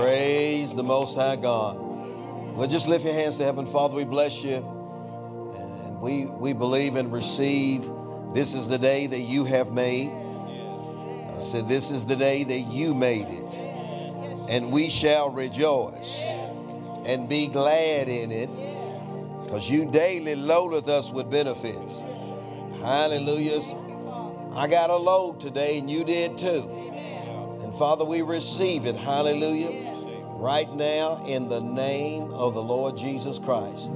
Praise the Most High God. Well, just lift your hands to heaven. Father, we bless you. And, we, we believe and receive this is the day that you have made. I said, This is the day that you made it. And we shall rejoice and be glad in it because you daily loadeth us with benefits. Hallelujah. I got a load today, and you did too. And Father, we receive it. Hallelujah. Right now, in the name of the Lord Jesus Christ.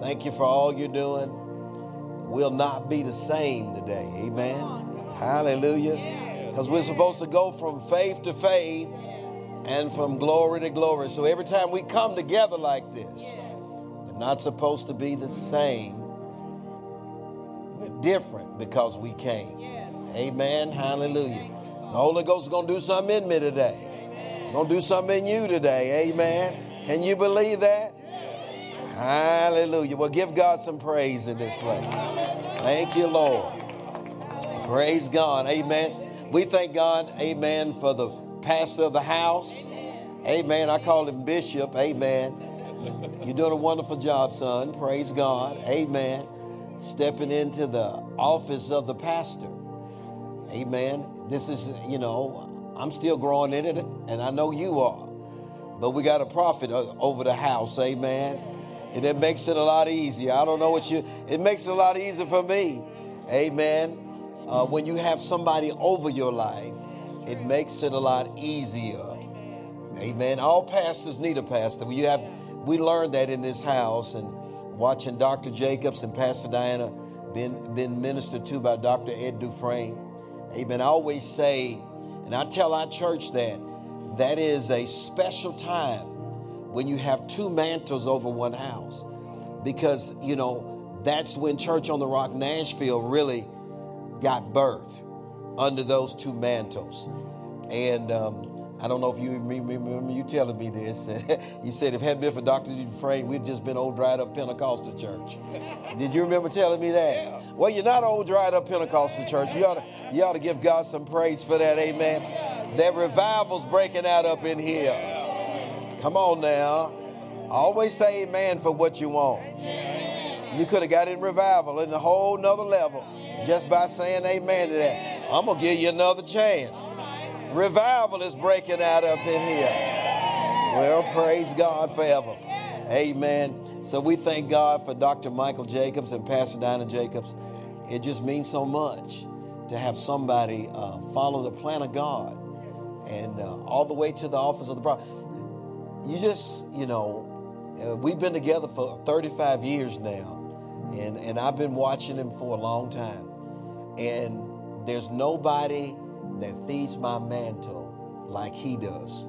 Thank you for all you're doing. We'll not be the same today. Amen. Hallelujah. Because we're supposed to go from faith to faith and from glory to glory. So every time we come together like this, we're not supposed to be the same. We're different because we came. Amen. Hallelujah. The Holy Ghost is going to do something in me today. To do something in you today. Amen. Can you believe that? Hallelujah. Well, give God some praise in this place. Thank you, Lord. Praise God. Amen. We thank God, amen, for the pastor of the house. Amen. I call him Bishop. Amen. You're doing a wonderful job, son. Praise God. Amen. Stepping into the office of the pastor. Amen. This is, you know, I'm still growing in it, and I know you are. But we got a prophet over the house. Amen. And it makes it a lot easier. I don't know what you, it makes it a lot easier for me. Amen. Uh, when you have somebody over your life, it makes it a lot easier. Amen. All pastors need a pastor. You have, we learned that in this house and watching Dr. Jacobs and Pastor Diana been, been ministered to by Dr. Ed Dufresne. Amen. I always say, and I tell our church that that is a special time when you have two mantles over one house. Because, you know, that's when Church on the Rock Nashville really got birth under those two mantles. And um, I don't know if you remember you telling me this. you said if it hadn't been for Dr. Dufresne, we'd just been old dried up Pentecostal church. Did you remember telling me that? Well, you're not old dried up Pentecostal church. You ought to, you ought to give God some praise for that. Amen. That revival's breaking out up in here. Come on now. Always say amen for what you want. You could have got in revival in a whole nother level just by saying amen to that. I'm going to give you another chance. Revival is breaking out up in here. Well, praise God forever. Amen. So we thank God for Dr. Michael Jacobs and Pastor Dinah Jacobs. It just means so much to have somebody uh, follow the plan of God and uh, all the way to the office of the prophet you just, you know, uh, we've been together for 35 years now, and, and I've been watching him for a long time. And there's nobody that feeds my mantle like he does.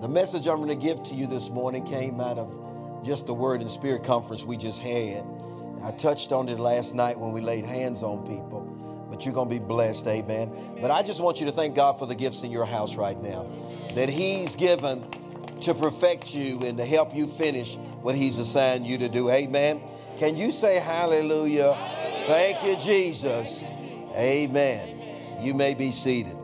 The message I'm going to give to you this morning came out of just the Word and Spirit conference we just had. I touched on it last night when we laid hands on people, you're going to be blessed, amen. But I just want you to thank God for the gifts in your house right now that He's given to perfect you and to help you finish what He's assigned you to do. Amen. Can you say hallelujah? Thank you, Jesus. Amen. You may be seated.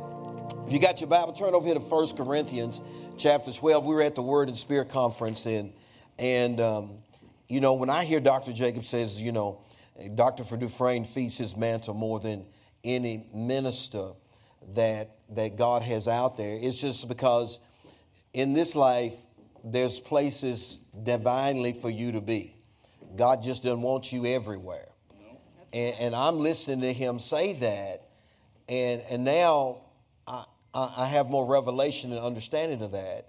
If you got your Bible, turn over here to 1 Corinthians chapter 12. We were at the Word and Spirit conference, and, and um, you know, when I hear Dr. Jacob says, you know, Dr. Dufresne feeds his mantle more than any minister that, that God has out there, it's just because in this life, there's places divinely for you to be. God just doesn't want you everywhere. And, and I'm listening to him say that, and, and now I, I have more revelation and understanding of that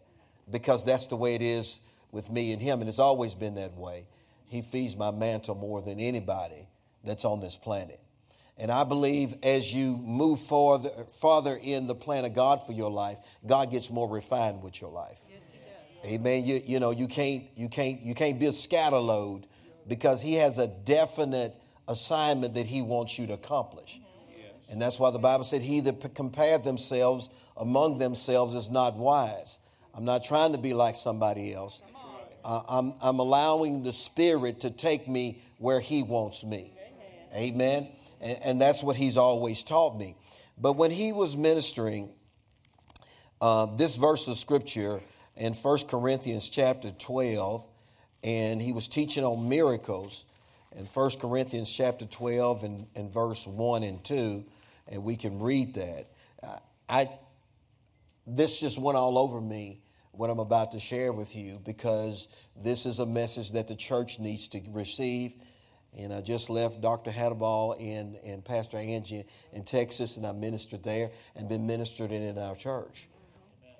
because that's the way it is with me and him, and it's always been that way. He feeds my mantle more than anybody that's on this planet. And I believe as you move farther, farther in the plan of God for your life, God gets more refined with your life. Amen. You, you know, you can't, you, can't, you can't be a scatterload because He has a definite assignment that He wants you to accomplish. And that's why the Bible said, He that compared themselves among themselves is not wise. I'm not trying to be like somebody else. Uh, I'm, I'm allowing the Spirit to take me where He wants me. Amen. And, and that's what he's always taught me. But when he was ministering uh, this verse of scripture, in 1 Corinthians chapter 12, and he was teaching on miracles in 1 Corinthians chapter 12 and, and verse 1 and 2, and we can read that. I, this just went all over me what I'm about to share with you because this is a message that the church needs to receive. And I just left Dr. Hadaball and, and Pastor Angie in Texas, and I ministered there and been ministered in, in our church.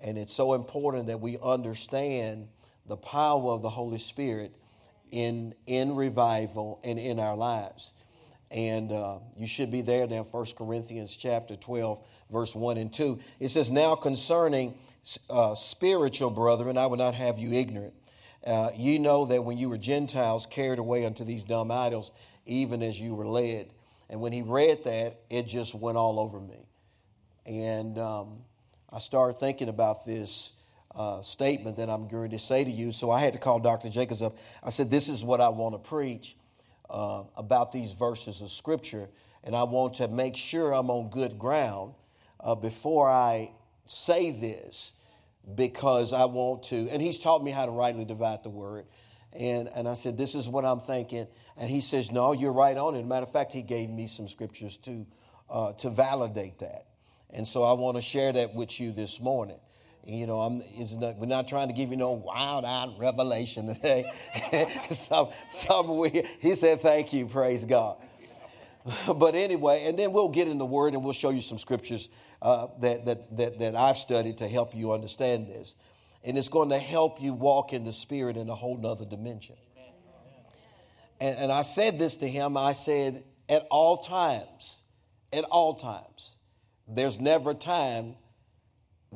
And it's so important that we understand the power of the Holy Spirit in, in revival and in our lives. And uh, you should be there now, 1 Corinthians chapter 12, verse 1 and 2. It says, Now concerning uh, spiritual brethren, I would not have you ignorant. Uh, you know that when you were Gentiles carried away unto these dumb idols, even as you were led. And when he read that, it just went all over me. And um, I started thinking about this uh, statement that I'm going to say to you. So I had to call Dr. Jacobs up. I said, This is what I want to preach uh, about these verses of Scripture. And I want to make sure I'm on good ground uh, before I say this because I want to. And he's taught me how to rightly divide the word. And, and I said, This is what I'm thinking. And he says, No, you're right on it. Matter of fact, he gave me some scriptures to, uh, to validate that. And so I want to share that with you this morning. You know, I'm, not, we're not trying to give you no wild eyed revelation today. some, some we, he said, Thank you, praise God. but anyway, and then we'll get in the Word and we'll show you some scriptures uh, that, that, that, that I've studied to help you understand this. And it's going to help you walk in the Spirit in a whole nother dimension. And, and I said this to him I said, at all times, at all times, there's never a time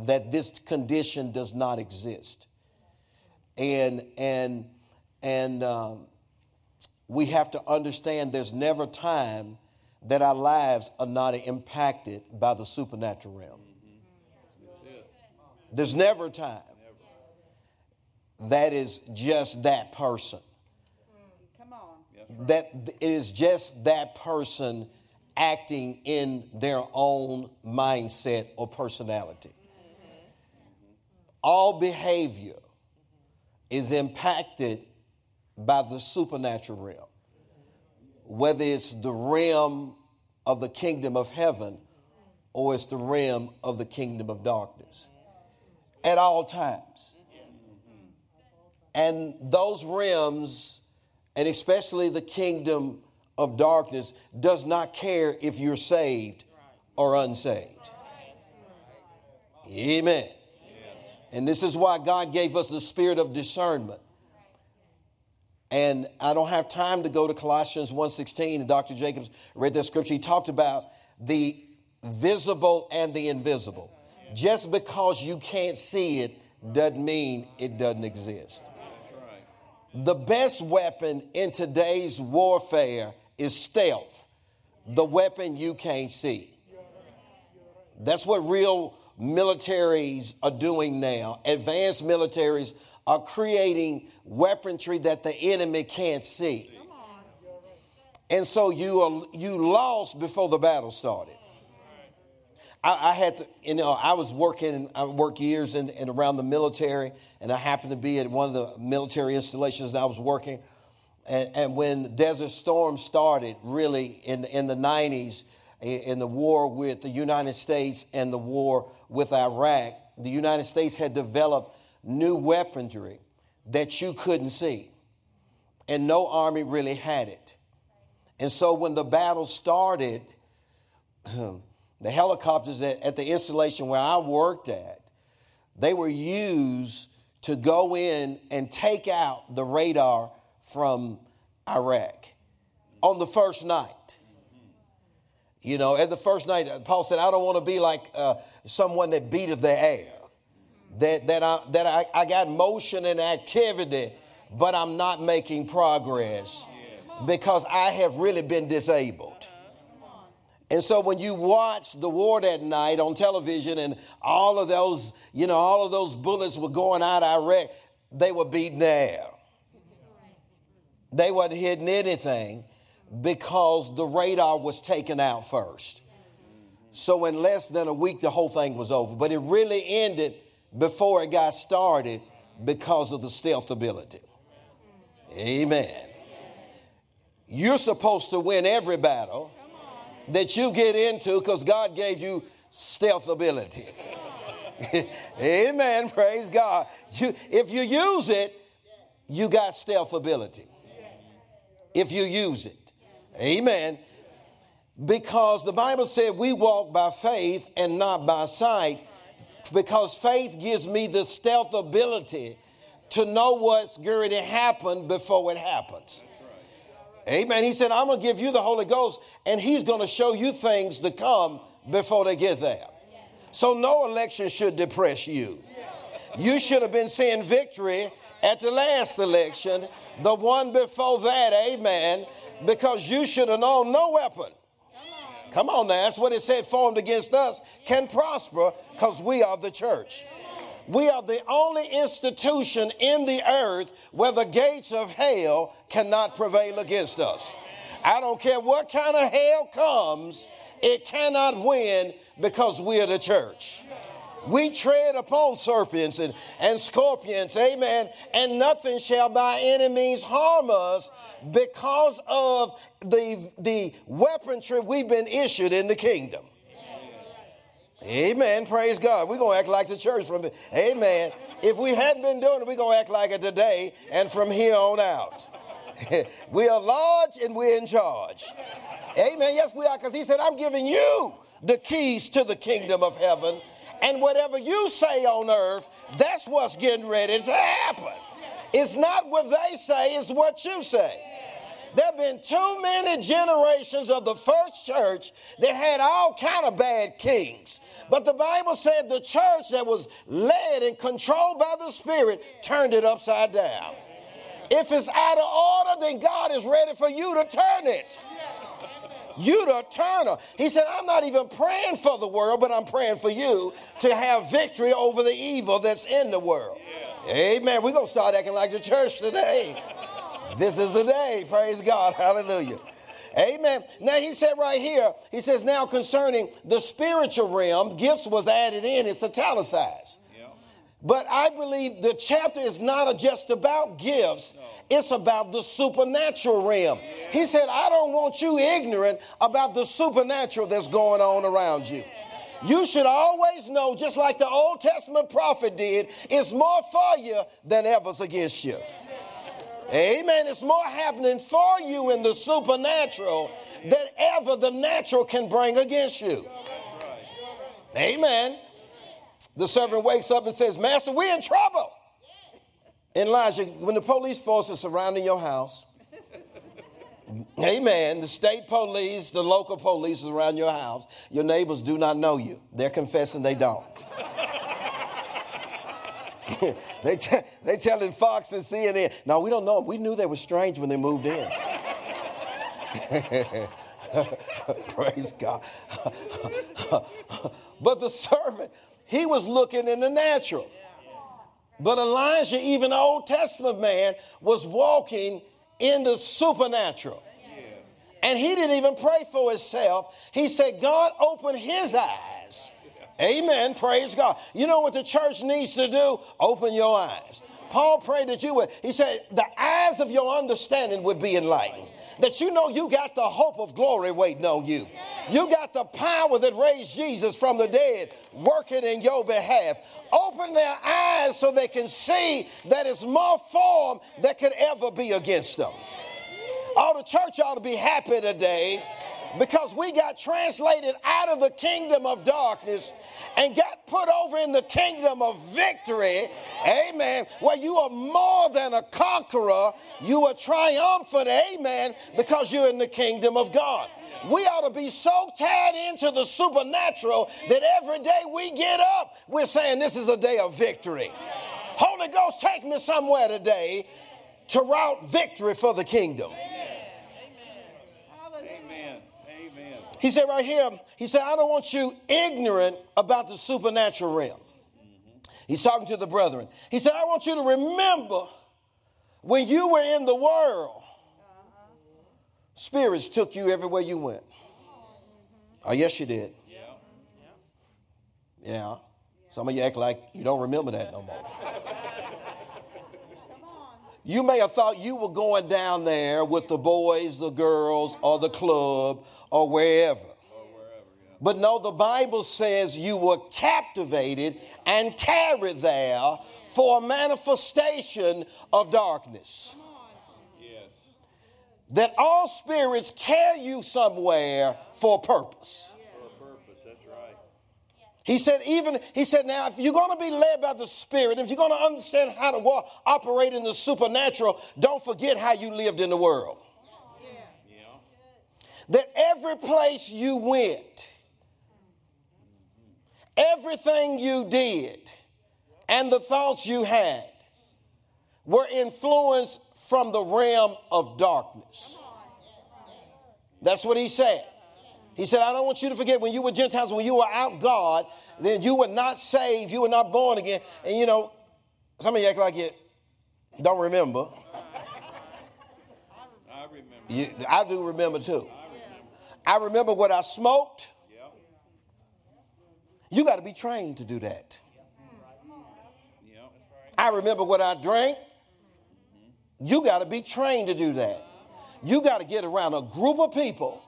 that this condition does not exist. And, and, and um, we have to understand there's never time that our lives are not impacted by the supernatural realm. There's never a time that is just that person. That it is just that person acting in their own mindset or personality. All behavior is impacted by the supernatural realm whether it's the realm of the kingdom of heaven or it's the realm of the kingdom of darkness at all times. And those realms, and especially the kingdom of darkness, does not care if you're saved or unsaved. Amen. And this is why God gave us the spirit of discernment and I don't have time to go to Colossians 1:16 and Dr. Jacobs read that scripture. He talked about the visible and the invisible. Just because you can't see it doesn't mean it doesn't exist. The best weapon in today's warfare is stealth, the weapon you can't see. That's what real militaries are doing now. Advanced militaries are creating weaponry that the enemy can't see. And so you, are, you lost before the battle started. I, I, had to, you know, I was working, I worked years in, around the military, and I happened to be at one of the military installations that I was working. And, and when Desert Storm started, really in, in the 90s, in the war with the United States and the war with Iraq, the United States had developed new weaponry that you couldn't see. And no army really had it. And so when the battle started, the helicopters at, at the installation where I worked at, they were used to go in and take out the radar from Iraq on the first night. You know, at the first night, Paul said, I don't want to be like uh, someone that beateth the air that, that, I, that I, I got motion and activity, but I'm not making progress because I have really been disabled. And so when you watch the war that night on television and all of those, you know, all of those bullets were going out Iraq, they were beating air. They wasn't hitting anything because the radar was taken out first. So in less than a week, the whole thing was over. But it really ended before it got started because of the stealth ability. Amen. You're supposed to win every battle that you get into because God gave you stealth ability. Amen. Praise God. You, if you use it, you got stealth ability. If you use it. Amen. Because the Bible said we walk by faith and not by sight. Because faith gives me the stealth ability to know what's going to happen before it happens. Amen. He said, I'm going to give you the Holy Ghost, and He's going to show you things to come before they get there. So, no election should depress you. You should have been seeing victory at the last election, the one before that, amen, because you should have known no weapon. Come on now, that's what it said formed against us can prosper because we are the church. We are the only institution in the earth where the gates of hell cannot prevail against us. I don't care what kind of hell comes, it cannot win because we are the church. We tread upon serpents and, and scorpions, amen, and nothing shall by any means harm us because of the, the weaponry we've been issued in the kingdom. Amen. Praise God. We're going to act like the church from Amen. If we hadn't been doing it, we're going to act like it today and from here on out. we are large and we're in charge. Amen. Yes, we are, because he said, I'm giving you the keys to the kingdom of heaven. And whatever you say on earth, that's what's getting ready to happen. It's not what they say, it's what you say. There have been too many generations of the first church that had all kind of bad kings. But the Bible said the church that was led and controlled by the Spirit turned it upside down. If it's out of order, then God is ready for you to turn it. You to turn her. He said, I'm not even praying for the world, but I'm praying for you to have victory over the evil that's in the world. Amen. We're going to start acting like the church today. This is the day. Praise God. Hallelujah. Amen. Now he said right here, he says, now concerning the spiritual realm, gifts was added in, it's italicized. But I believe the chapter is not just about gifts, no. it's about the supernatural realm. Yeah. He said, I don't want you ignorant about the supernatural that's going on around you. You should always know, just like the Old Testament prophet did, it's more for you than ever's against you. Amen. It's more happening for you in the supernatural than ever the natural can bring against you. Amen. The servant wakes up and says, Master, we're in trouble. Elijah, when the police force is surrounding your house, amen, the state police, the local police is around your house, your neighbors do not know you. They're confessing they don't. they, t- they telling Fox and CNN, no, we don't know. We knew they were strange when they moved in. Praise God. but the servant, he was looking in the natural. But Elijah, even the Old Testament man, was walking in the supernatural. And he didn't even pray for himself. He said, God, open his eyes Amen. Praise God. You know what the church needs to do? Open your eyes. Paul prayed that you would, he said, the eyes of your understanding would be enlightened. That you know you got the hope of glory waiting on you. You got the power that raised Jesus from the dead working in your behalf. Open their eyes so they can see that it's more form that could ever be against them. All the church ought to be happy today because we got translated out of the kingdom of darkness and got put over in the kingdom of victory. Amen. Where you are more than a conqueror, you are triumphant. Amen. Because you're in the kingdom of God. We ought to be so tied into the supernatural that every day we get up, we're saying this is a day of victory. Holy Ghost, take me somewhere today to route victory for the kingdom. He said right here, he said, I don't want you ignorant about the supernatural realm. He's talking to the brethren. He said, I want you to remember when you were in the world, spirits took you everywhere you went. Oh, yes, you did. Yeah. Some of you act like you don't remember that no more. You may have thought you were going down there with the boys, the girls, or the club, or wherever. But no, the Bible says you were captivated and carried there for a manifestation of darkness. That all spirits carry you somewhere for a purpose. He said, even, he said, now, if you're going to be led by the Spirit, if you're going to understand how to walk, operate in the supernatural, don't forget how you lived in the world. Yeah. That every place you went, everything you did, and the thoughts you had were influenced from the realm of darkness. That's what he said. He said, I don't want you to forget when you were Gentiles, when you were out God, then you were not saved, you were not born again. And you know, some of you act like you don't remember. I remember. You, I do remember too. I remember, what I smoked. You got to be trained to do that. I remember what I drank. You got to be trained to do that. You got to get around a group of people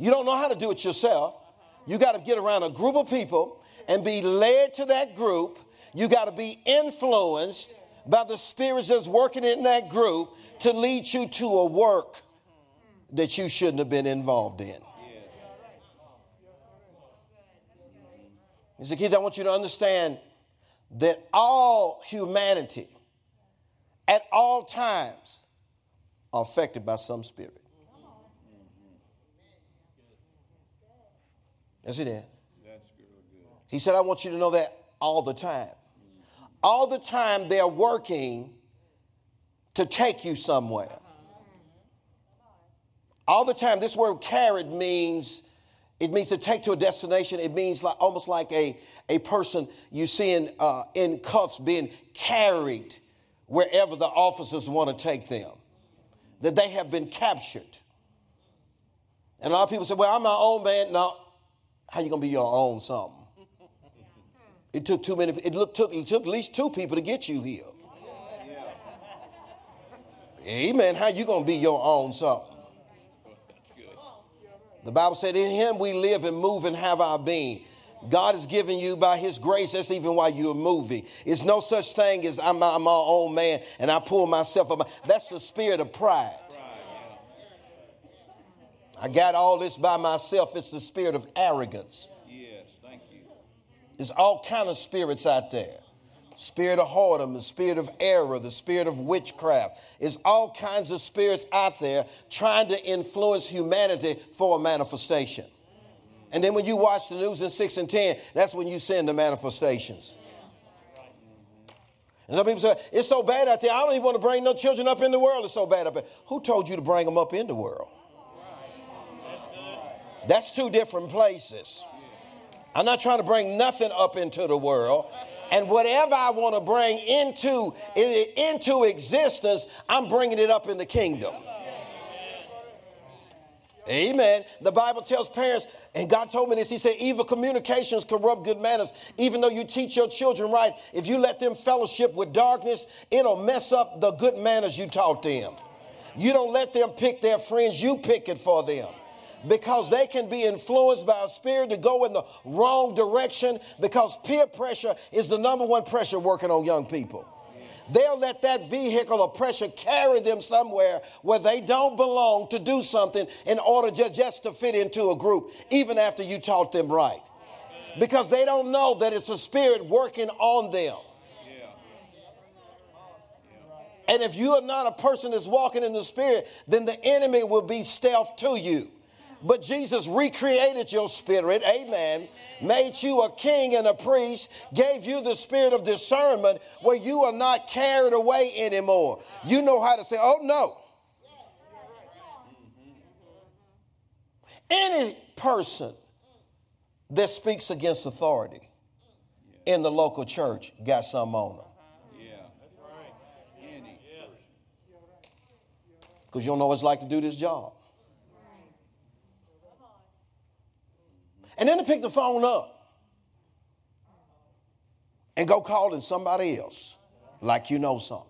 you don't know how to do it yourself. You got to get around a group of people and be led to that group. You got to be influenced by the spirits that's working in that group to lead you to a work that you shouldn't have been involved in. He said, kids, I want you to understand that all humanity at all times are affected by some spirit. Yes, he did. He said, I want you to know that all the time. All the time they're working to take you somewhere. All the time, this word carried means it means to take to a destination. It means like almost like a, a person you see in, uh, in cuffs being carried wherever the officers want to take them. That they have been captured. And a lot of people say, well, I'm my own man. No, how you gonna be your own something? It took too many. It took it took at least two people to get you here. Amen. How you gonna be your own something? The Bible said, "In Him we live and move and have our being." God has given you by His grace. That's even why you're moving. It's no such thing as I'm I'm my own man and I pull myself up. That's the spirit of pride. I got all this by myself. It's the spirit of arrogance. Yes, thank you. There's all kind of spirits out there. Spirit of whoredom, the spirit of error, the spirit of witchcraft. There's all kinds of spirits out there trying to influence humanity for a manifestation. And then when you watch the news in 6 and 10, that's when you send the manifestations. And some people say, it's so bad out there, I don't even want to bring no children up in the world. It's so bad up there. Who told you to bring them up in the world? That's two different places. I'm not trying to bring nothing up into the world. And whatever I want to bring into, into existence, I'm bringing it up in the kingdom. Amen. The Bible tells parents, and God told me this, He said, evil communications corrupt good manners. Even though you teach your children right, if you let them fellowship with darkness, it'll mess up the good manners you taught them. You don't let them pick their friends, you pick it for them because they can be influenced by a spirit to go in the wrong direction because peer pressure is the number one pressure working on young people. They'll let that vehicle of pressure carry them somewhere where they don't belong to do something in order just, just to fit into a group, even after you taught them right. Because they don't know that it's a spirit working on them. And if you are not a person that's walking in the spirit, then the enemy will be stealth to you. But Jesus recreated your spirit, amen, made you a king and a priest, gave you the spirit of discernment where you are not carried away anymore. You know how to say, oh no. Any person that speaks against authority in the local church got some on them. Yeah. That's right. Because you don't know what it's like to do this job. And then to pick the phone up and go calling somebody else like you know something.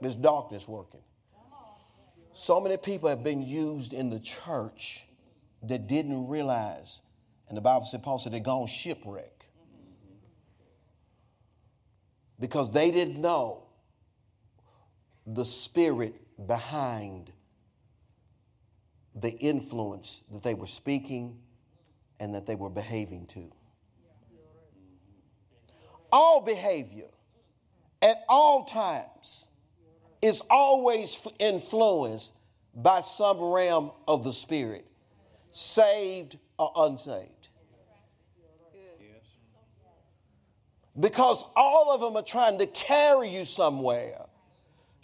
There's darkness working. So many people have been used in the church that didn't realize, and the Bible said, Paul said, they're gone shipwreck. Because they didn't know the spirit behind the influence that they were speaking and that they were behaving to. All behavior at all times is always influenced by some realm of the spirit, saved or unsaved. Because all of them are trying to carry you somewhere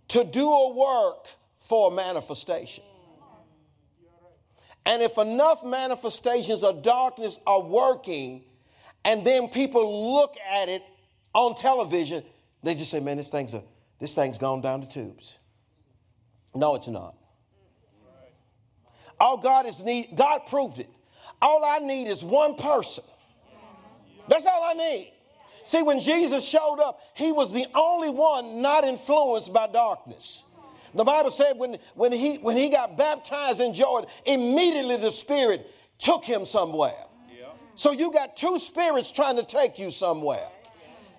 to do a work for a manifestation. And if enough manifestations of darkness are working, and then people look at it on television, they just say, man, this thing's, a, this thing's gone down the tubes. No, it's not. All God is need, God proved it. All I need is one person. That's all I need. See, when Jesus showed up, he was the only one not influenced by darkness. The Bible said when, when, he, when he got baptized in Jordan, immediately the Spirit took him somewhere. Yeah. So you got two spirits trying to take you somewhere.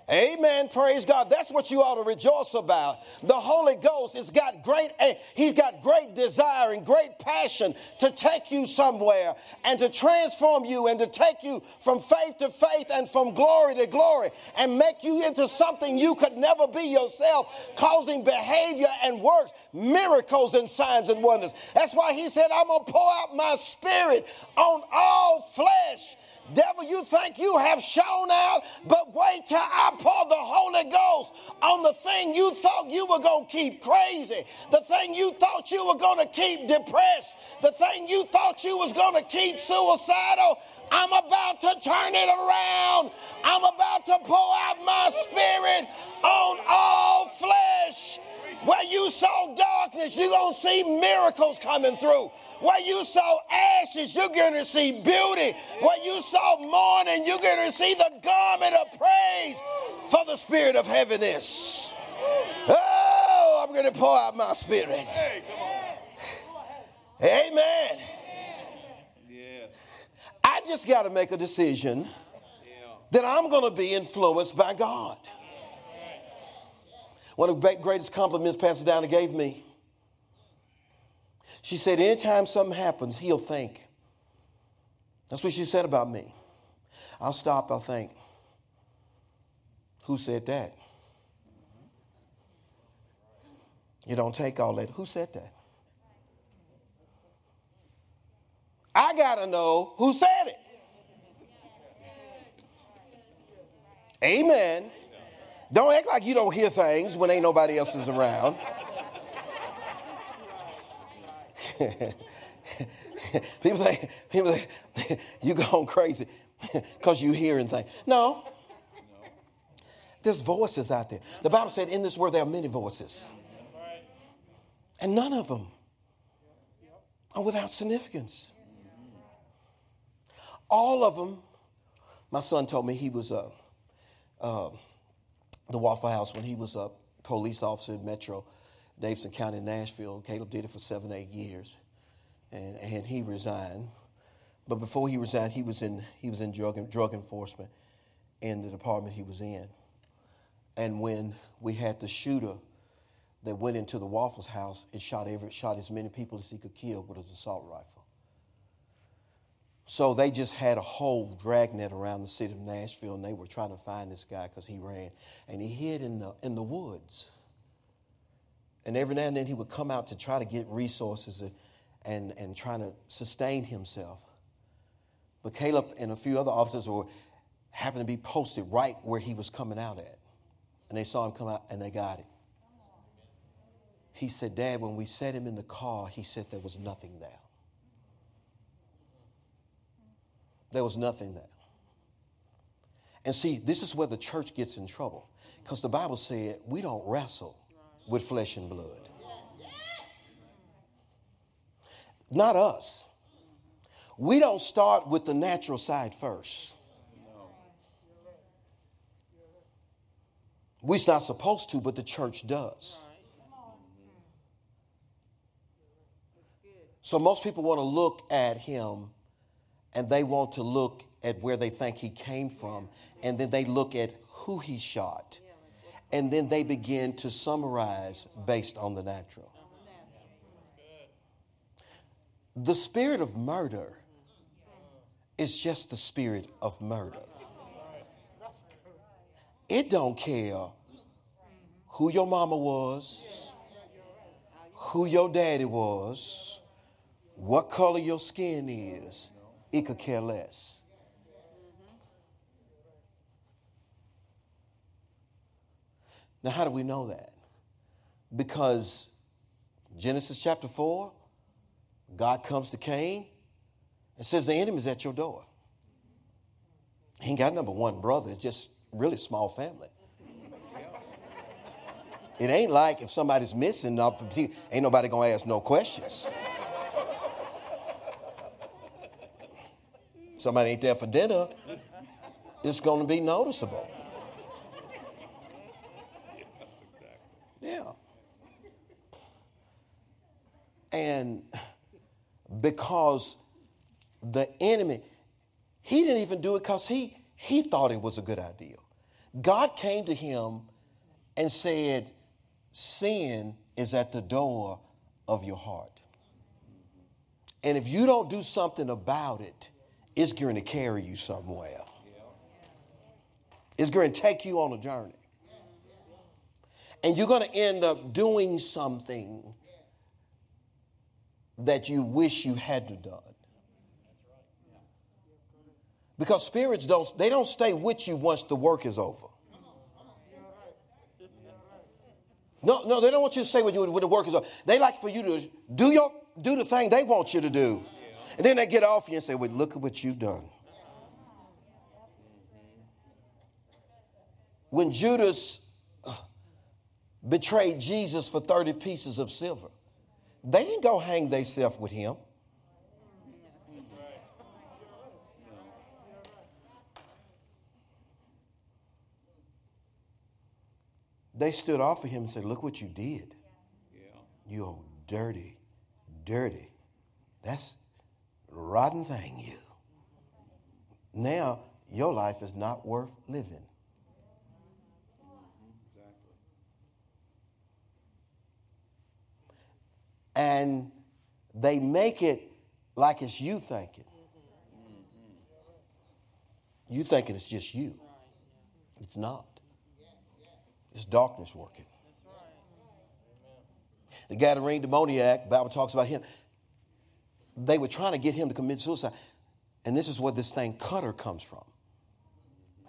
Amen. Praise God. That's what you ought to rejoice about. The Holy Ghost has got great, eh, he's got great desire and great passion to take you somewhere and to transform you and to take you from faith to faith and from glory to glory and make you into something you could never be yourself, causing behavior and works, miracles and signs and wonders. That's why he said, I'm going to pour out my spirit on all flesh Devil, you think you have shown out, but wait till I pour the Holy Ghost on the thing you thought you were going to keep crazy, the thing you thought you were going to keep depressed, the thing you thought you was going to keep suicidal. I'm about to turn it around. I'm about to pour out my spirit on all flesh. Where you saw darkness, you're going to see miracles coming through. Where you saw ashes, you're going to see beauty. Where you saw mourning, you're going to see the garment of praise for the spirit of heaviness. Oh, I'm going to pour out my spirit. Amen. I just got to make a decision that I'm going to be influenced by God. One of the greatest compliments Pastor Downer gave me she said, anytime something happens, he'll think. That's what she said about me. I'll stop, I'll think. Who said that? You don't take all that. Who said that? I got to know who said it. Amen. Don't act like you don't hear things when ain't nobody else is around. people think, people think you going crazy because you hearing things. No. There's voices out there. The Bible said in this world there are many voices. And none of them are without significance. All of them, my son told me he was uh, uh, the Waffle House when he was a police officer in Metro Davidson County, Nashville. Caleb did it for seven, eight years, and, and he resigned. But before he resigned, he was in he was in drug drug enforcement in the department he was in. And when we had the shooter that went into the Waffles house and shot every shot as many people as he could kill with an assault rifle. So they just had a whole dragnet around the city of Nashville, and they were trying to find this guy because he ran, and he hid in the in the woods. And every now and then he would come out to try to get resources and, and, and trying to sustain himself. But Caleb and a few other officers were happened to be posted right where he was coming out at. And they saw him come out and they got him. He said, Dad, when we set him in the car, he said there was nothing there. There was nothing there. And see, this is where the church gets in trouble because the Bible said we don't wrestle with flesh and blood. Not us. We don't start with the natural side first. We're not supposed to, but the church does. So most people want to look at him and they want to look at where they think he came from, and then they look at who he shot, and then they begin to summarize based on the natural. The spirit of murder is just the spirit of murder. It don't care who your mama was, who your daddy was, what color your skin is. It could care less. Now, how do we know that? Because Genesis chapter 4, God comes to Cain and says, The enemy's at your door. He ain't got number one brother, it's just really small family. It ain't like if somebody's missing, uh, ain't nobody gonna ask no questions. Somebody ain't there for dinner, it's gonna be noticeable. Yeah. And because the enemy, he didn't even do it because he, he thought it was a good idea. God came to him and said, Sin is at the door of your heart. And if you don't do something about it, it's going to carry you somewhere. It's going to take you on a journey. And you're going to end up doing something that you wish you hadn't done. Because spirits don't, they don't stay with you once the work is over. No, no, they don't want you to stay with you when the work is over. They like for you to do your do the thing they want you to do. And then they get off you and say, Well, look at what you've done. When Judas uh, betrayed Jesus for 30 pieces of silver, they didn't go hang themselves with him. They stood off of him and said, Look what you did. You old dirty, dirty. That's rotten thing, you. Now, your life is not worth living. And they make it like it's you thinking. You thinking it's just you. It's not. It's darkness working. The Gadarene demoniac, Bible talks about him. They were trying to get him to commit suicide. And this is where this thing cutter comes from.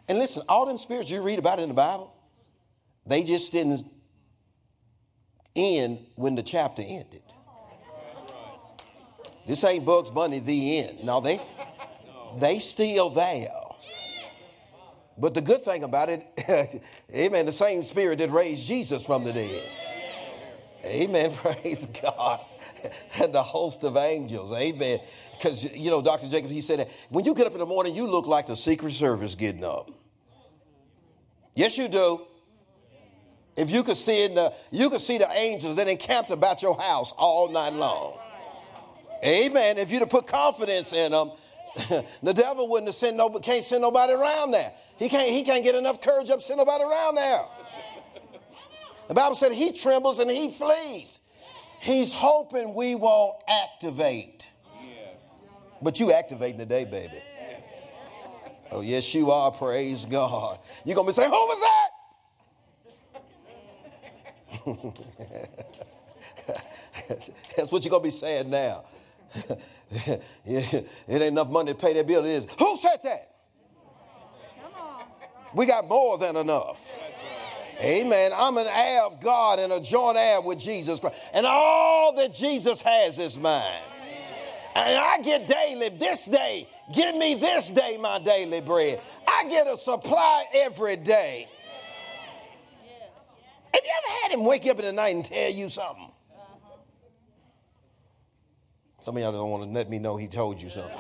And listen, all them spirits you read about in the Bible, they just didn't end when the chapter ended. This ain't Bugs Bunny, the end. No, they they still there. But the good thing about it, amen, the same spirit that raised Jesus from the dead. Amen. Praise God. And the host of angels. Amen. Because, you know, Dr. Jacob, he said when you get up in the morning, you look like the Secret Service getting up. Yes, you do. If you could see it, the, you could see the angels that encamped about your house all night long. Amen. If you'd have put confidence in them, the devil wouldn't have sent no, can't send nobody around there. He can't, he can't get enough courage up to send nobody around there. The Bible said he trembles and he flees. He's hoping we won't activate. But you activating today, baby. Oh, yes, you are. Praise God. You're going to be saying, Who was that? That's what you're going to be saying now. it ain't enough money to pay that bill. It is. Who said that? We got more than enough. Amen. I'm an heir of God and a joint heir with Jesus Christ. And all that Jesus has is mine. And I get daily, this day, give me this day my daily bread. I get a supply every day. Have you ever had him wake up in the night and tell you something? Some of y'all don't want to let me know he told you something.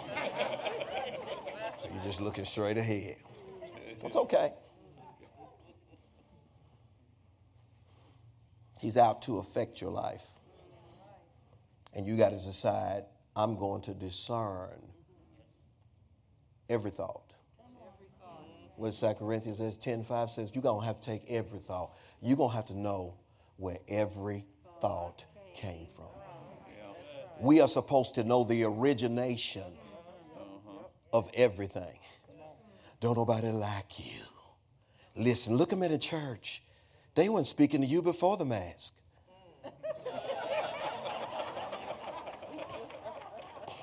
so you're just looking straight ahead. That's okay. He's out to affect your life. And you got to decide, I'm going to discern every thought. What 2 Corinthians says, 10 5 says, you're going to have to take every thought. You're going to have to know where every thought came from. We are supposed to know the origination of everything. Don't nobody like you. Listen, look at a church. They weren't speaking to you before the mask.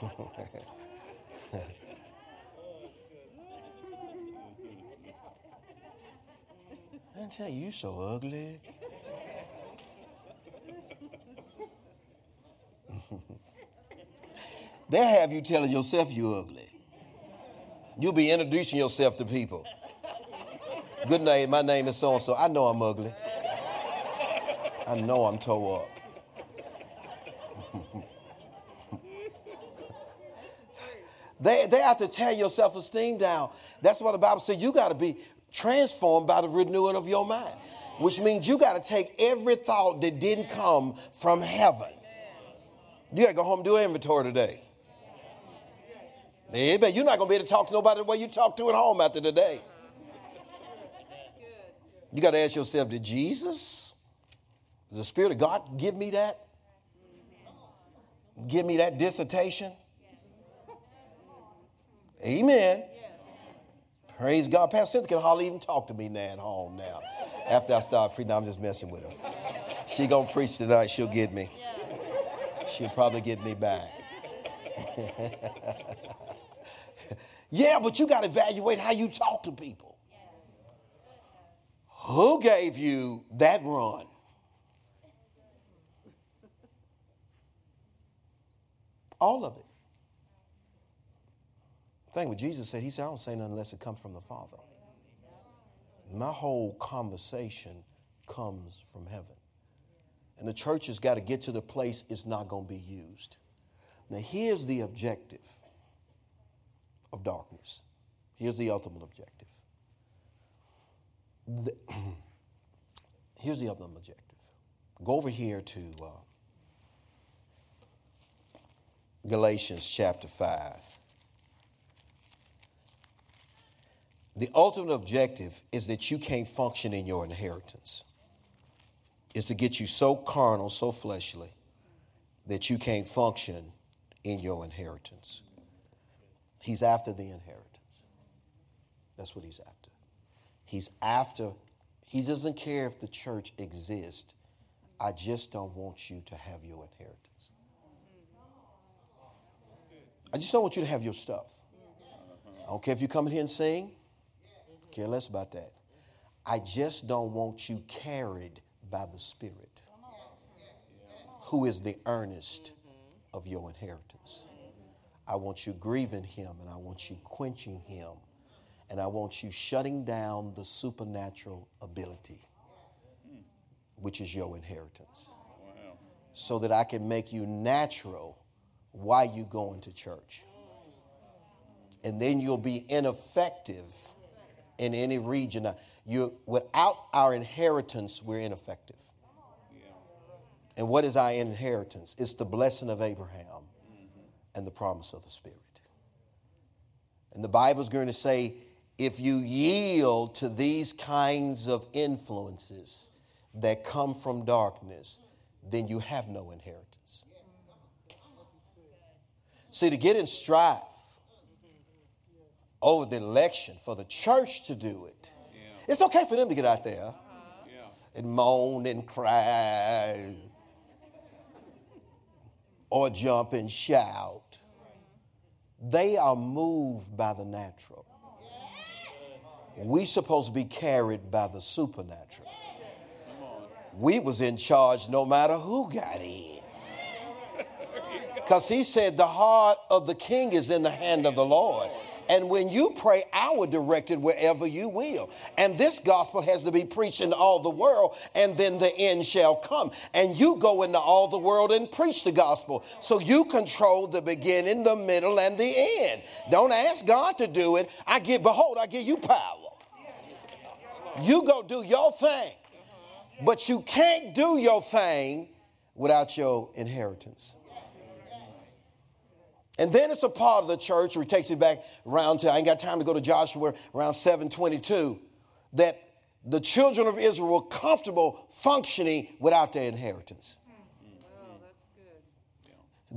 I tell you, you so ugly. they have you telling yourself you're ugly. You'll be introducing yourself to people. Good night, my name is so and so. I know I'm ugly. I know I'm toe up. they, they have to tear your self esteem down. That's why the Bible says you got to be transformed by the renewing of your mind, which means you got to take every thought that didn't come from heaven. You got to go home do inventory today. Amen. You're not going to be able to talk to nobody the way you talk to at home after today. You got to ask yourself, did Jesus, the Spirit of God, give me that? Give me that dissertation? Amen. Praise God. Pastor Cynthia can hardly even talk to me now at home now. After I start preaching, I'm just messing with her. She gonna preach tonight. She'll get me. She'll probably get me back. yeah, but you got to evaluate how you talk to people. Who gave you that run? All of it. The thing with Jesus said, He said, I don't say nothing unless it comes from the Father. My whole conversation comes from heaven. And the church has got to get to the place it's not going to be used. Now, here's the objective of darkness. Here's the ultimate objective. The, here's the ultimate objective. Go over here to uh, Galatians chapter 5. The ultimate objective is that you can't function in your inheritance. Is to get you so carnal, so fleshly, that you can't function in your inheritance. He's after the inheritance. That's what he's after. He's after, he doesn't care if the church exists. I just don't want you to have your inheritance. I just don't want you to have your stuff. I don't care if you come in here and sing, care less about that. I just don't want you carried by the Spirit, who is the earnest of your inheritance. I want you grieving Him and I want you quenching Him and I want you shutting down the supernatural ability, which is your inheritance, so that I can make you natural while you going to church. And then you'll be ineffective in any region. You, without our inheritance, we're ineffective. And what is our inheritance? It's the blessing of Abraham and the promise of the Spirit. And the Bible is going to say if you yield to these kinds of influences that come from darkness, then you have no inheritance. See, to get in strife over the election, for the church to do it, it's okay for them to get out there and moan and cry or jump and shout. They are moved by the natural. We supposed to be carried by the supernatural. We was in charge no matter who got in. Because he said the heart of the king is in the hand of the Lord. And when you pray, I will direct it wherever you will. And this gospel has to be preached in all the world, and then the end shall come. And you go into all the world and preach the gospel. So you control the beginning, the middle, and the end. Don't ask God to do it. I give, behold, I give you power. You go do your thing. But you can't do your thing without your inheritance. And then it's a part of the church where he takes it back around to, I ain't got time to go to Joshua, around 722, that the children of Israel were comfortable functioning without their inheritance. Hmm. Oh,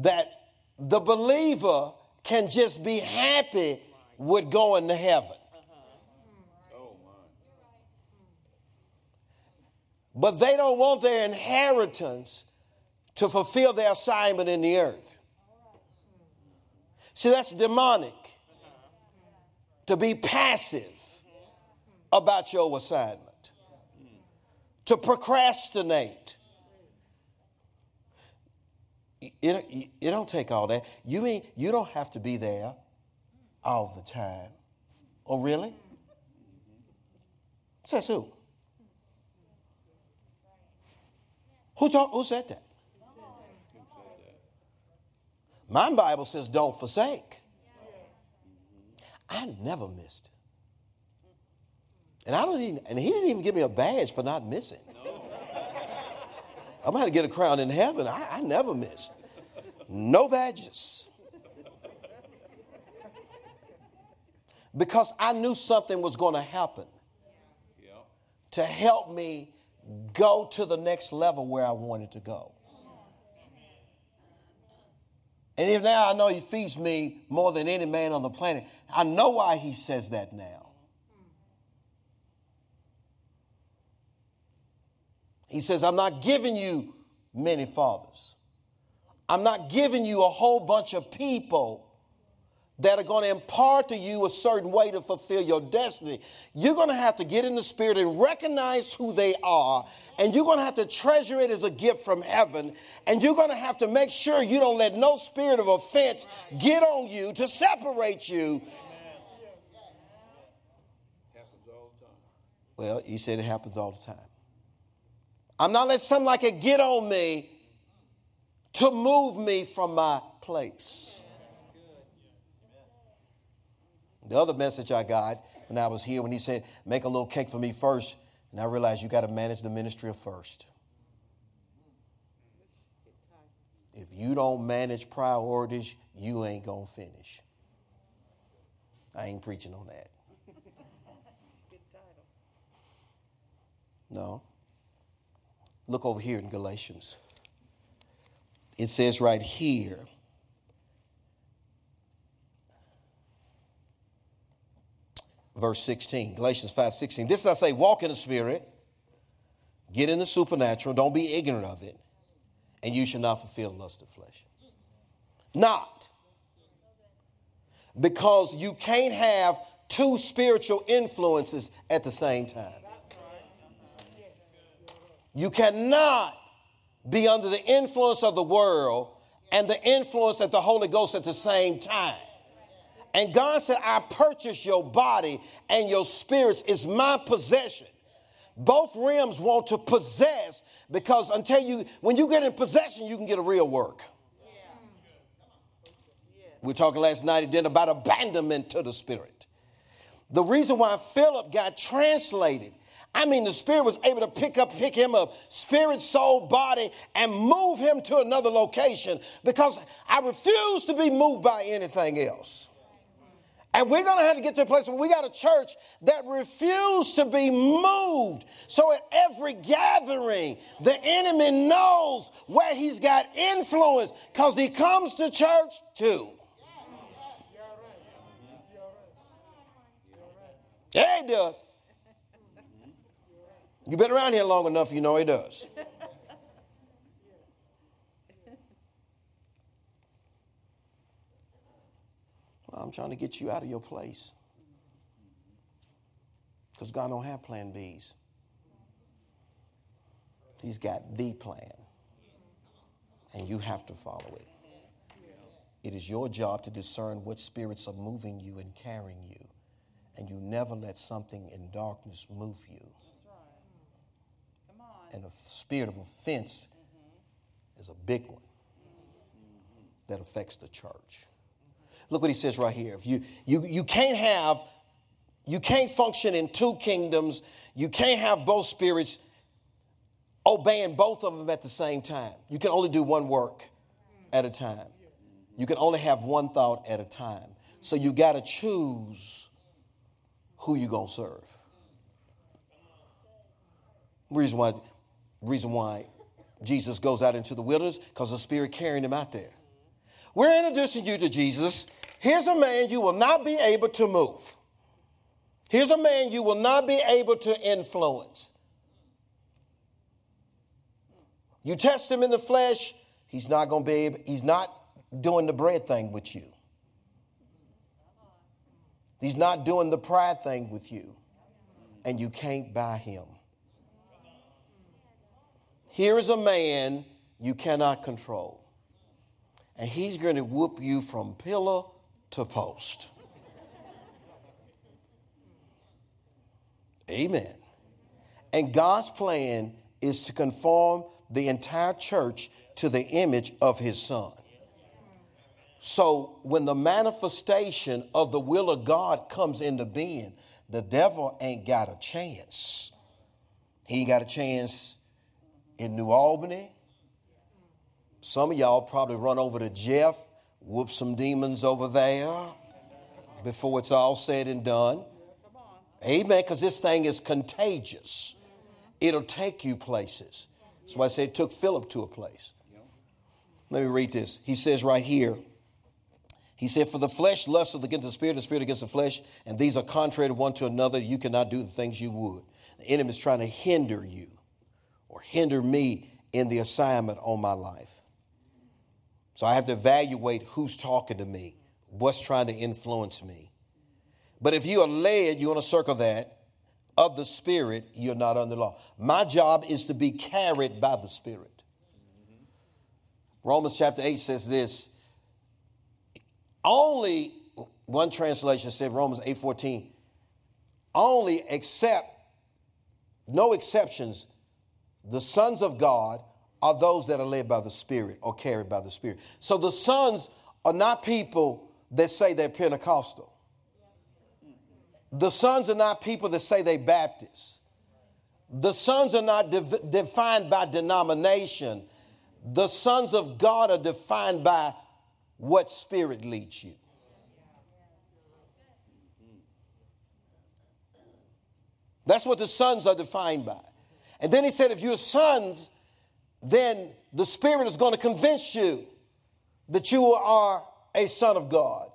that the believer can just be happy with going to heaven. Uh-huh. Hmm. Oh, but they don't want their inheritance to fulfill their assignment in the earth. See, that's demonic. To be passive about your assignment, to procrastinate. It, it, it don't take all that. You, ain't, you don't have to be there all the time. Oh, really? Says who? Who, talk, who said that? My Bible says don't forsake. I never missed. And I don't even, and he didn't even give me a badge for not missing. I'm going to get a crown in heaven. I, I never missed. No badges. Because I knew something was going to happen to help me go to the next level where I wanted to go. And if now I know he feeds me more than any man on the planet, I know why he says that now. He says, I'm not giving you many fathers. I'm not giving you a whole bunch of people that are going to impart to you a certain way to fulfill your destiny. You're going to have to get in the spirit and recognize who they are, and you're going to have to treasure it as a gift from heaven, and you're going to have to make sure you don't let no spirit of offense get on you to separate you. Well, you said it happens all the time. I'm not letting something like it get on me to move me from my place. The other message I got when I was here, when he said, Make a little cake for me first, and I realized you got to manage the ministry of first. If you don't manage priorities, you ain't going to finish. I ain't preaching on that. No. Look over here in Galatians. It says right here, verse 16. Galatians 5 16. This I say, walk in the Spirit, get in the supernatural, don't be ignorant of it, and you shall not fulfill the lust of flesh. Not. Because you can't have two spiritual influences at the same time. You cannot be under the influence of the world and the influence of the Holy Ghost at the same time. And God said, I purchased your body and your spirits It's my possession. Both realms want to possess because until you, when you get in possession, you can get a real work. We were talking last night again about abandonment to the spirit. The reason why Philip got translated, I mean, the spirit was able to pick up, pick him up, spirit, soul, body, and move him to another location because I refuse to be moved by anything else. And we're going to have to get to a place where we got a church that refused to be moved. So at every gathering, the enemy knows where he's got influence because he comes to church too. Yeah, he does. You've been around here long enough, you know he does. I'm trying to get you out of your place. Because God don't have plan Bs. He's got the plan. And you have to follow it. It is your job to discern what spirits are moving you and carrying you. And you never let something in darkness move you. And a spirit of offense is a big one that affects the church. Look what he says right here. If you, you, you can't have, you can't function in two kingdoms, you can't have both spirits obeying both of them at the same time. You can only do one work at a time. You can only have one thought at a time. So you got to choose who you're going to serve. Reason why, reason why Jesus goes out into the wilderness because the Spirit carrying him out there. We're introducing you to Jesus. Here's a man you will not be able to move. Here's a man you will not be able to influence. You test him in the flesh, he's not going to be able, he's not doing the bread thing with you. He's not doing the pride thing with you. And you can't buy him. Here is a man you cannot control. And he's going to whoop you from pillar to post. Amen. And God's plan is to conform the entire church to the image of his son. So when the manifestation of the will of God comes into being, the devil ain't got a chance. He ain't got a chance in New Albany. Some of y'all probably run over to Jeff, whoop some demons over there before it's all said and done. Amen, because this thing is contagious. It'll take you places. That's why I say it took Philip to a place. Let me read this. He says right here, he said, For the flesh lusteth against the spirit, the spirit against the flesh, and these are contrary one to another. You cannot do the things you would. The enemy is trying to hinder you or hinder me in the assignment on my life. So I have to evaluate who's talking to me, what's trying to influence me. But if you are led, you want to circle that, of the Spirit, you're not under law. My job is to be carried by the Spirit. Romans chapter 8 says this only one translation said Romans 8:14 only except no exceptions the sons of God are those that are led by the Spirit or carried by the Spirit. So the sons are not people that say they're Pentecostal. The sons are not people that say they're Baptist. The sons are not de- defined by denomination. The sons of God are defined by what spirit leads you. That's what the sons are defined by. And then he said, if you're sons, then the Spirit is going to convince you that you are a son of God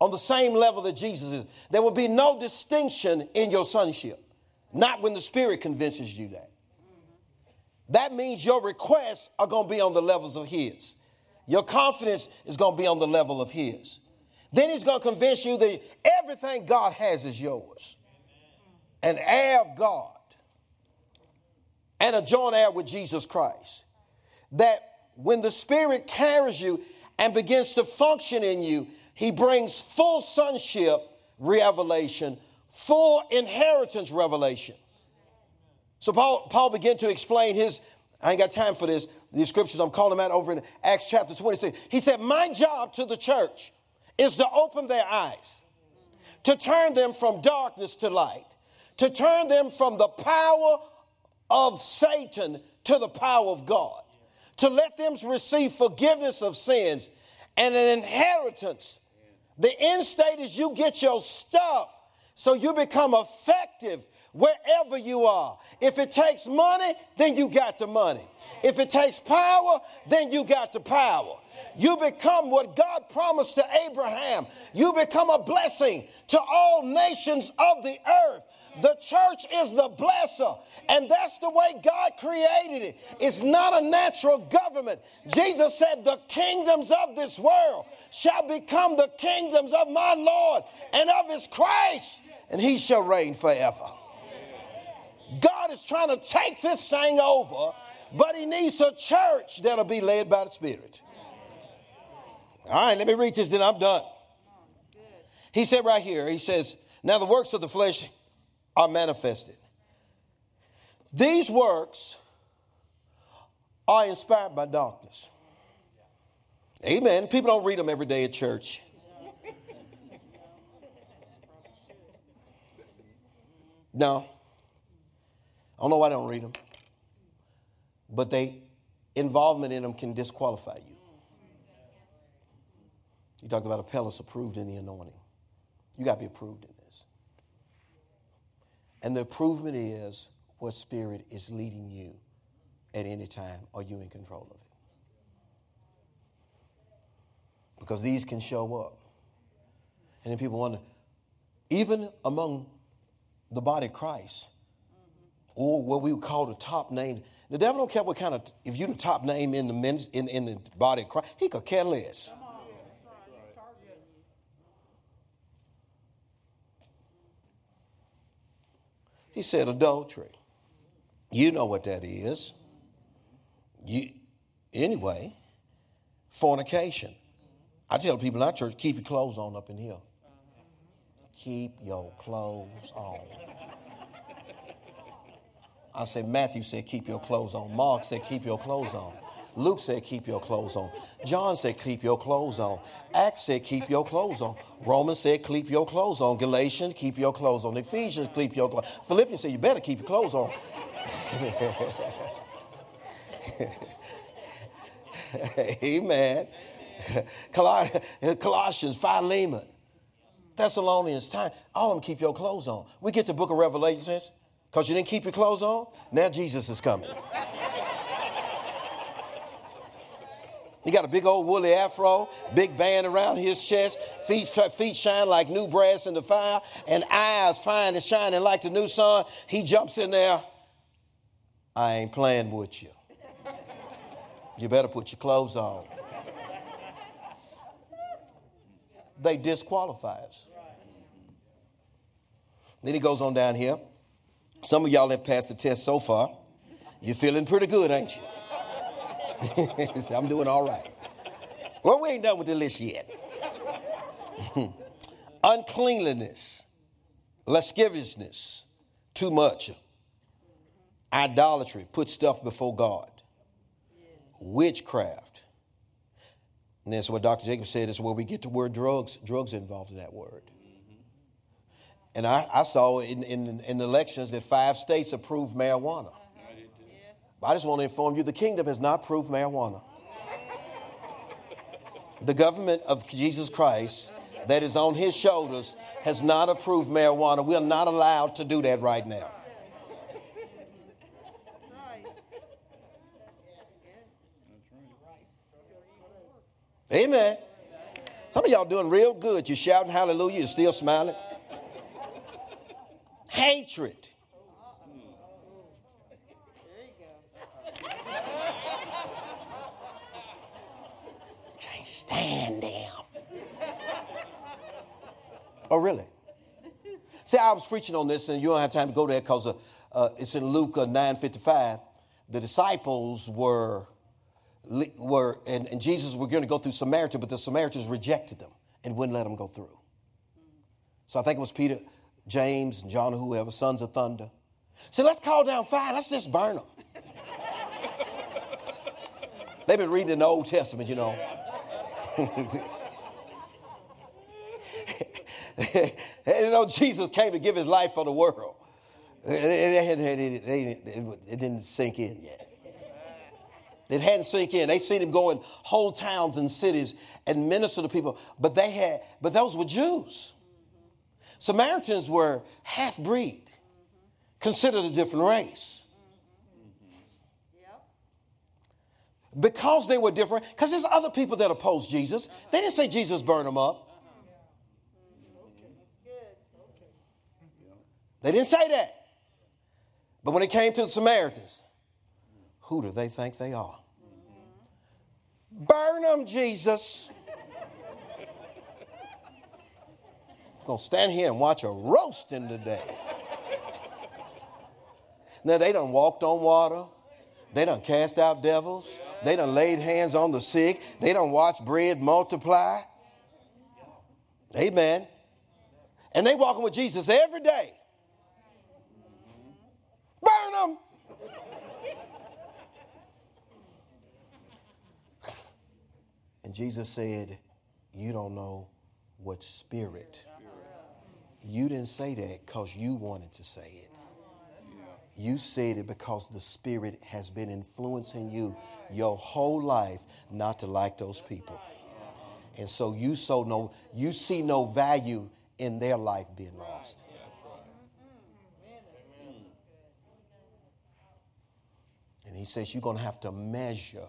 on the same level that Jesus is. There will be no distinction in your sonship, not when the Spirit convinces you that. That means your requests are going to be on the levels of His. Your confidence is going to be on the level of His. Then He's going to convince you that everything God has is yours. An heir of God and a joint heir with Jesus Christ. That when the Spirit carries you and begins to function in you, He brings full sonship revelation, full inheritance revelation. So Paul, Paul began to explain his, I ain't got time for this, the scriptures I'm calling them out over in Acts chapter 26. He said, My job to the church is to open their eyes, to turn them from darkness to light, to turn them from the power of Satan to the power of God, to let them receive forgiveness of sins and an inheritance. The end state is you get your stuff so you become effective wherever you are. If it takes money, then you got the money. If it takes power, then you got the power. You become what God promised to Abraham. You become a blessing to all nations of the earth. The church is the blesser. And that's the way God created it. It's not a natural government. Jesus said, The kingdoms of this world shall become the kingdoms of my Lord and of his Christ, and he shall reign forever. God is trying to take this thing over, but he needs a church that'll be led by the Spirit. All right, let me read this, then I'm done. He said right here, he says, Now the works of the flesh are manifested. These works are inspired by darkness. Amen. People don't read them every day at church. No. I don't know why I don't read them. but they involvement in them can disqualify you. You talked about Apollos approved in the anointing. You got to be approved in. And the improvement is what spirit is leading you at any time. Are you in control of it? Because these can show up. And then people wonder, even among the body of Christ, or what we would call the top name. The devil don't care what kind of, if you're the top name in the, men, in, in the body of Christ, he could care less. He said adultery. You know what that is. You, anyway, fornication. I tell people in our church, keep your clothes on up in here. Keep your clothes on. I say, Matthew said, keep your clothes on. Mark said, keep your clothes on. Luke said, keep your clothes on. John said, keep your clothes on. Acts said, keep your clothes on. Romans said, keep your clothes on. Galatians, keep your clothes on. Ephesians, keep your clothes on. Philippians said, you better keep your clothes on. Amen. Colossians, Philemon, Thessalonians, time. All of them keep your clothes on. We get the book of Revelation because you didn't keep your clothes on. Now Jesus is coming. He got a big old woolly afro, big band around his chest, feet, feet shine like new brass in the fire, and eyes fine and shining like the new sun. He jumps in there. I ain't playing with you. You better put your clothes on. They disqualify us. Then he goes on down here. Some of y'all have passed the test so far. You're feeling pretty good, ain't you? I'm doing all right. Well, we ain't done with the list yet. Uncleanliness, lasciviousness, too much, idolatry, put stuff before God, witchcraft. And that's what Dr. Jacob said is where we get the word drugs. Drugs involved in that word. And I, I saw in, in, in elections that five states approved marijuana. I just want to inform you the kingdom has not approved marijuana. The government of Jesus Christ that is on his shoulders has not approved marijuana. We are not allowed to do that right now. Amen. Some of y'all doing real good. You're shouting hallelujah, you're still smiling. Hatred. Stand them. oh, really? See, I was preaching on this, and you don't have time to go there because uh, uh, it's in Luke uh, 9.55. The disciples were, were and, and Jesus were going to go through Samaritan, but the Samaritans rejected them and wouldn't let them go through. So I think it was Peter, James, and John, or whoever, sons of thunder. So let's call down fire. Let's just burn them. They've been reading the Old Testament, you know. you know, Jesus came to give his life for the world. It, didn't sink in yet. It hadn't sink in. They seen him go in whole towns and cities and minister to people, but they had, but those were Jews. Samaritans were half breed, considered a different race. Because they were different, because there's other people that oppose Jesus. They didn't say Jesus burned them up. They didn't say that. But when it came to the Samaritans, who do they think they are? Burn them, Jesus. I'm going to stand here and watch a roasting today. Now, they done walked on water. They done cast out devils. They done laid hands on the sick. They done watched bread multiply. Amen. And they walking with Jesus every day. Burn them. And Jesus said, You don't know what spirit. You didn't say that because you wanted to say it. You said it because the Spirit has been influencing you your whole life not to like those people. And so you so no you see no value in their life being lost. And he says you're going to have to measure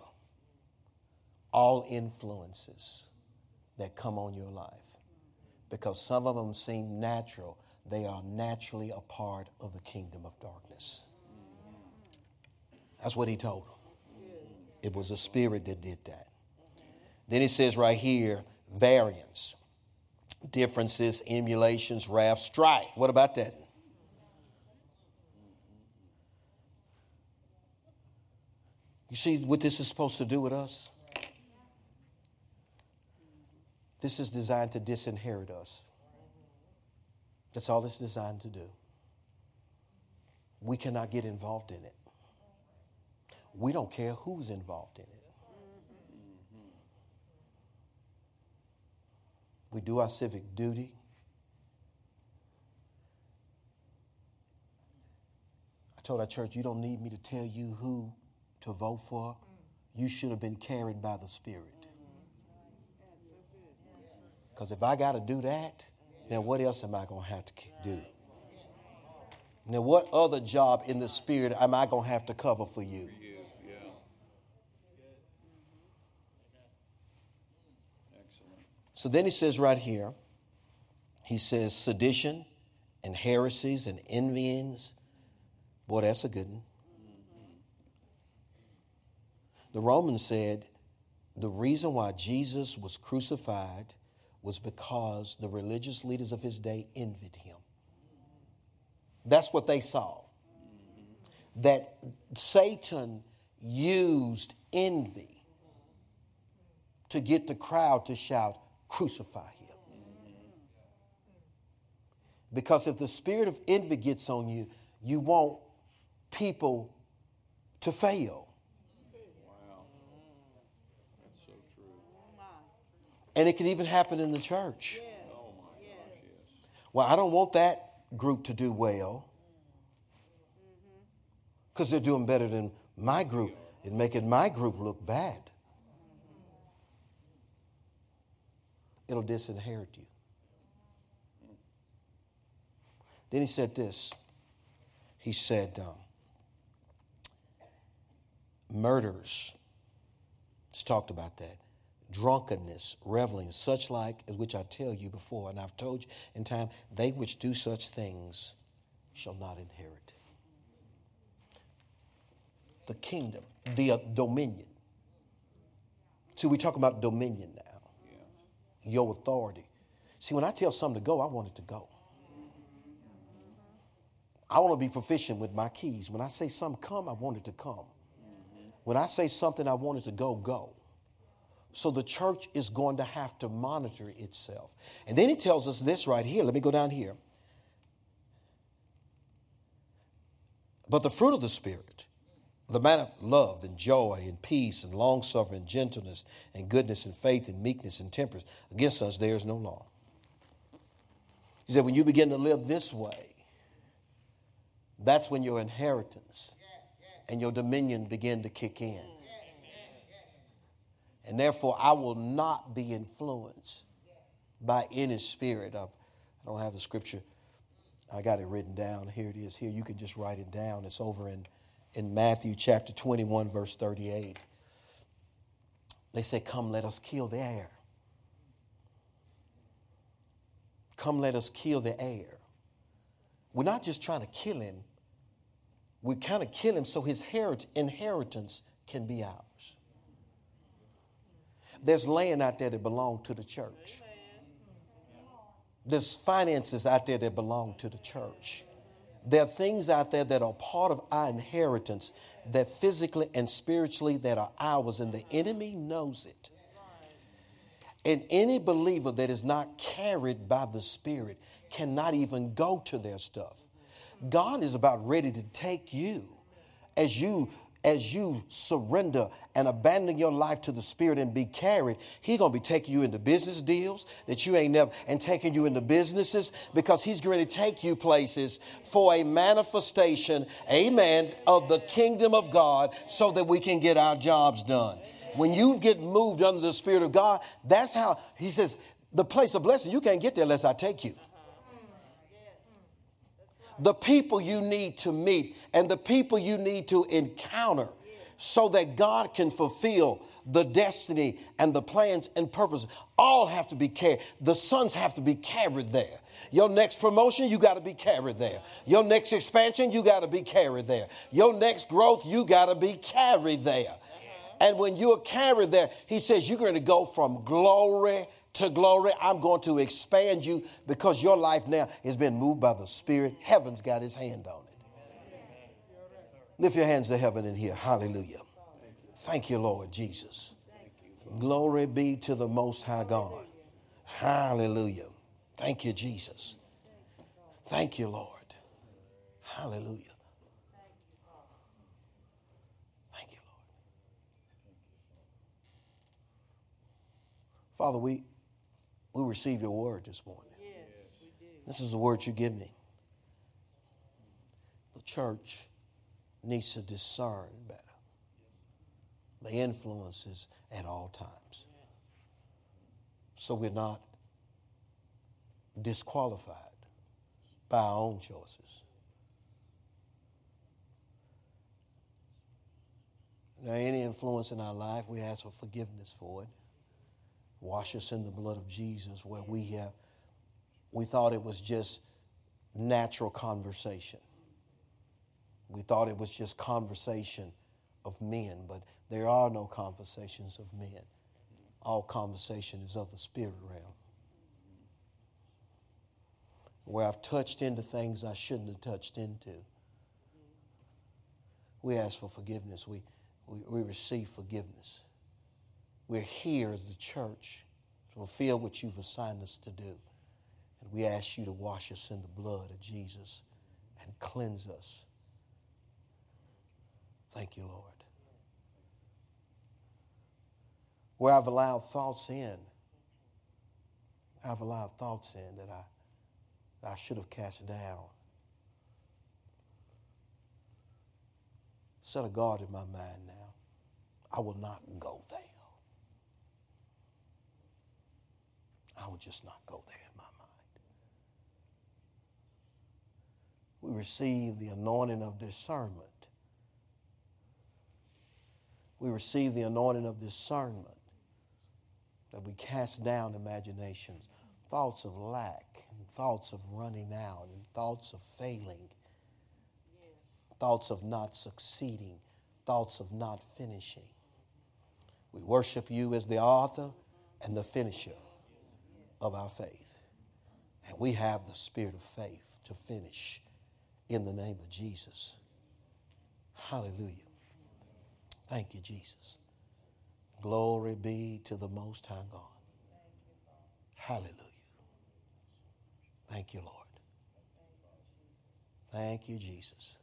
all influences that come on your life because some of them seem natural. They are naturally a part of the kingdom of darkness. That's what he told them. It was a spirit that did that. Then he says right here variance, differences, emulations, wrath, strife. What about that? You see what this is supposed to do with us? This is designed to disinherit us. That's all it's designed to do. We cannot get involved in it. We don't care who's involved in it. We do our civic duty. I told our church, you don't need me to tell you who to vote for. You should have been carried by the Spirit. Because if I got to do that, then what else am I going to have to do? Now, what other job in the Spirit am I going to have to cover for you? So then he says right here, he says sedition and heresies and envyings. Boy, that's a good one. The Romans said the reason why Jesus was crucified was because the religious leaders of his day envied him. That's what they saw. That Satan used envy to get the crowd to shout, Crucify him. Because if the spirit of envy gets on you, you want people to fail. And it can even happen in the church. Well, I don't want that group to do well because they're doing better than my group. and making my group look bad. It'll disinherit you. Then he said this. He said, um, murders. Just talked about that drunkenness, reveling, such like as which I tell you before, and I've told you in time, they which do such things shall not inherit the kingdom, the uh, dominion. See, we talk about dominion now, yeah. your authority. See, when I tell something to go, I want it to go. I want to be proficient with my keys. When I say something come, I want it to come. When I say something I want it to go, go. So the church is going to have to monitor itself. And then he tells us this right here. Let me go down here. But the fruit of the Spirit, the man of love and joy and peace and long suffering, gentleness and goodness and faith and meekness and temperance, against us there is no law. He said, when you begin to live this way, that's when your inheritance and your dominion begin to kick in. And therefore, I will not be influenced by any spirit. of, I don't have the scripture. I got it written down. Here it is. Here, you can just write it down. It's over in, in Matthew chapter 21, verse 38. They say, Come, let us kill the heir. Come, let us kill the heir. We're not just trying to kill him, we kind of kill him so his inheritance can be ours. There's land out there that belong to the church. There's finances out there that belong to the church. There are things out there that are part of our inheritance that physically and spiritually that are ours, and the enemy knows it. And any believer that is not carried by the Spirit cannot even go to their stuff. God is about ready to take you as you as you surrender and abandon your life to the Spirit and be carried, He's to be taking you into business deals that you ain't never, and taking you into businesses because He's going to take you places for a manifestation, amen, of the kingdom of God so that we can get our jobs done. When you get moved under the Spirit of God, that's how He says, the place of blessing, you can't get there unless I take you the people you need to meet and the people you need to encounter so that God can fulfill the destiny and the plans and purposes. All have to be carried. The sons have to be carried there. Your next promotion, you got to be carried there. Your next expansion, you got to be carried there. Your next growth, you got to be carried there. And when you're carried there, he says you're going to go from glory to glory. I'm going to expand you because your life now has been moved by the Spirit. Heaven's got his hand on it. Lift your hands to heaven in here. Hallelujah. Thank you, Lord Jesus. Glory be to the Most High God. Hallelujah. Thank you, Jesus. Thank you, Lord. Hallelujah. Thank you, Lord. Father, we we received your word this morning. Yes, this is the word you give me. The church needs to discern better the influences at all times. So we're not disqualified by our own choices. Now, any influence in our life, we ask for forgiveness for it. Wash us in the blood of Jesus where we have we thought it was just natural conversation. We thought it was just conversation of men, but there are no conversations of men. All conversation is of the spirit realm. Where I've touched into things I shouldn't have touched into. We ask for forgiveness. We, we, we receive forgiveness. We're here as the church to fulfill what you've assigned us to do. And we ask you to wash us in the blood of Jesus and cleanse us. Thank you, Lord. Where I've allowed thoughts in, I've allowed thoughts in that I, that I should have cast down. Set a guard in my mind now. I will not go there. I would just not go there in my mind. We receive the anointing of discernment. We receive the anointing of discernment that we cast down imaginations, thoughts of lack, and thoughts of running out, and thoughts of failing, thoughts of not succeeding, thoughts of not finishing. We worship you as the author and the finisher of our faith. And we have the spirit of faith to finish in the name of Jesus. Hallelujah. Thank you, Jesus. Glory be to the Most High God. Hallelujah. Thank you, Lord. Thank you, Jesus.